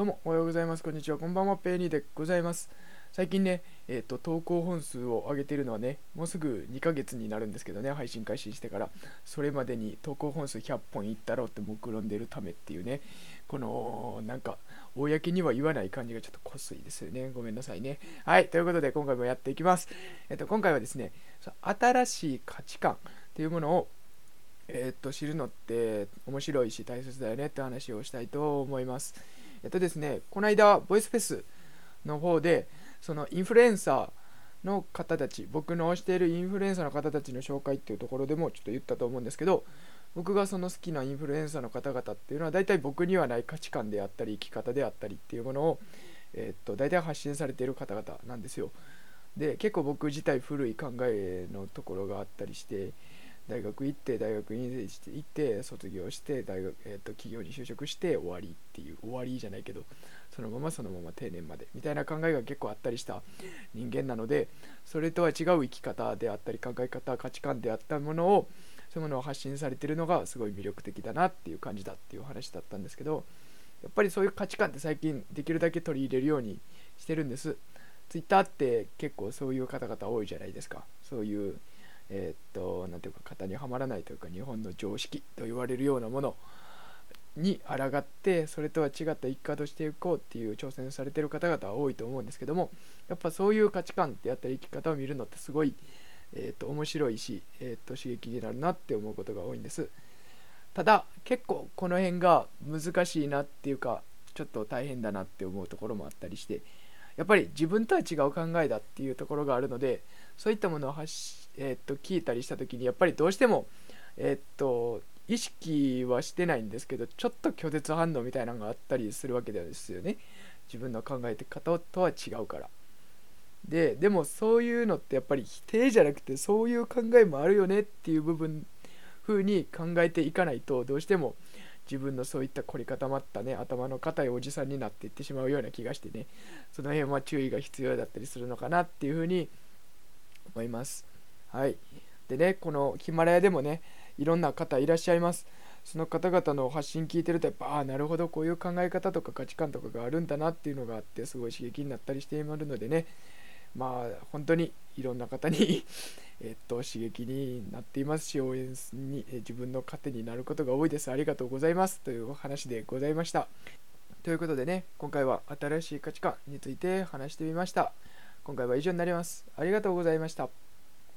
どうもおはようございます。こんにちは。こんばんは。ペイニーでございます。最近ね、えっ、と、投稿本数を上げているのはね、もうすぐ2ヶ月になるんですけどね、配信開始してから、それまでに投稿本数100本いったろうって目論んでるためっていうね、この、なんか、公には言わない感じがちょっとこすいですよね。ごめんなさいね。はい、ということで今回もやっていきます。えっ、と、今回はですね、新しい価値観っていうものをえっと知るのって面白いし大切だよねって話をしたいと思います。えっとですね、この間、ボイスフェスの方で、そのインフルエンサーの方たち、僕の推しているインフルエンサーの方たちの紹介っていうところでもちょっと言ったと思うんですけど、僕がその好きなインフルエンサーの方々っていうのは、大体僕にはない価値観であったり、生き方であったりっていうものを、えっと、大体発信されている方々なんですよ。で、結構僕自体古い考えのところがあったりして、大学行って大学院して行って卒業して大学、えー、と企業に就職して終わりっていう終わりじゃないけどそのままそのまま定年までみたいな考えが結構あったりした人間なのでそれとは違う生き方であったり考え方価値観であったものをそういうものを発信されてるのがすごい魅力的だなっていう感じだっていう話だったんですけどやっぱりそういう価値観って最近できるだけ取り入れるようにしてるんです。Twitter って結構そういう方々多いじゃないですか。そういうえ、っと、なんていうか、型にはまらないというか、日本の常識と言われるようなものに抗って、それとは違った生き方をしていこうっていう挑戦されてる方々は多いと思うんですけども、やっぱそういう価値観であったり生き方を見るのってすごい、えー、っと、面白いし、えー、っと、刺激になるなって思うことが多いんです。ただ、結構この辺が難しいなっていうか、ちょっと大変だなって思うところもあったりして、やっぱり自分とは違う考えだっていうところがあるのでそういったものを発し、え、っと聞いたりした時にやっぱりどうしても、え、っと意識はしてないんですけどちょっと拒絶反応みたいなのがあったりするわけですよね。自分の考えて方とは違うから。ででもそういうのってやっぱり否定じゃなくてそういう考えもあるよねっていう部分風に考えていかないとどうしても自分のそういった凝り固まったね頭の固いおじさんになっていってしまうような気がしてね。その辺は注意が必要だったりするのかなっていうふうに思います。はいでねこのヒマラヤでもねいろんな方いらっしゃいますその方々の発信聞いてるとやっぱああなるほどこういう考え方とか価値観とかがあるんだなっていうのがあってすごい刺激になったりしているのでねまあ本当にいろんな方に えっと、刺激になっていますし、応援に、え自分の糧になることが多いです。ありがとうございます。というお話でございました。ということでね、今回は新しい価値観について話してみました。今回は以上になります。ありがとうございました。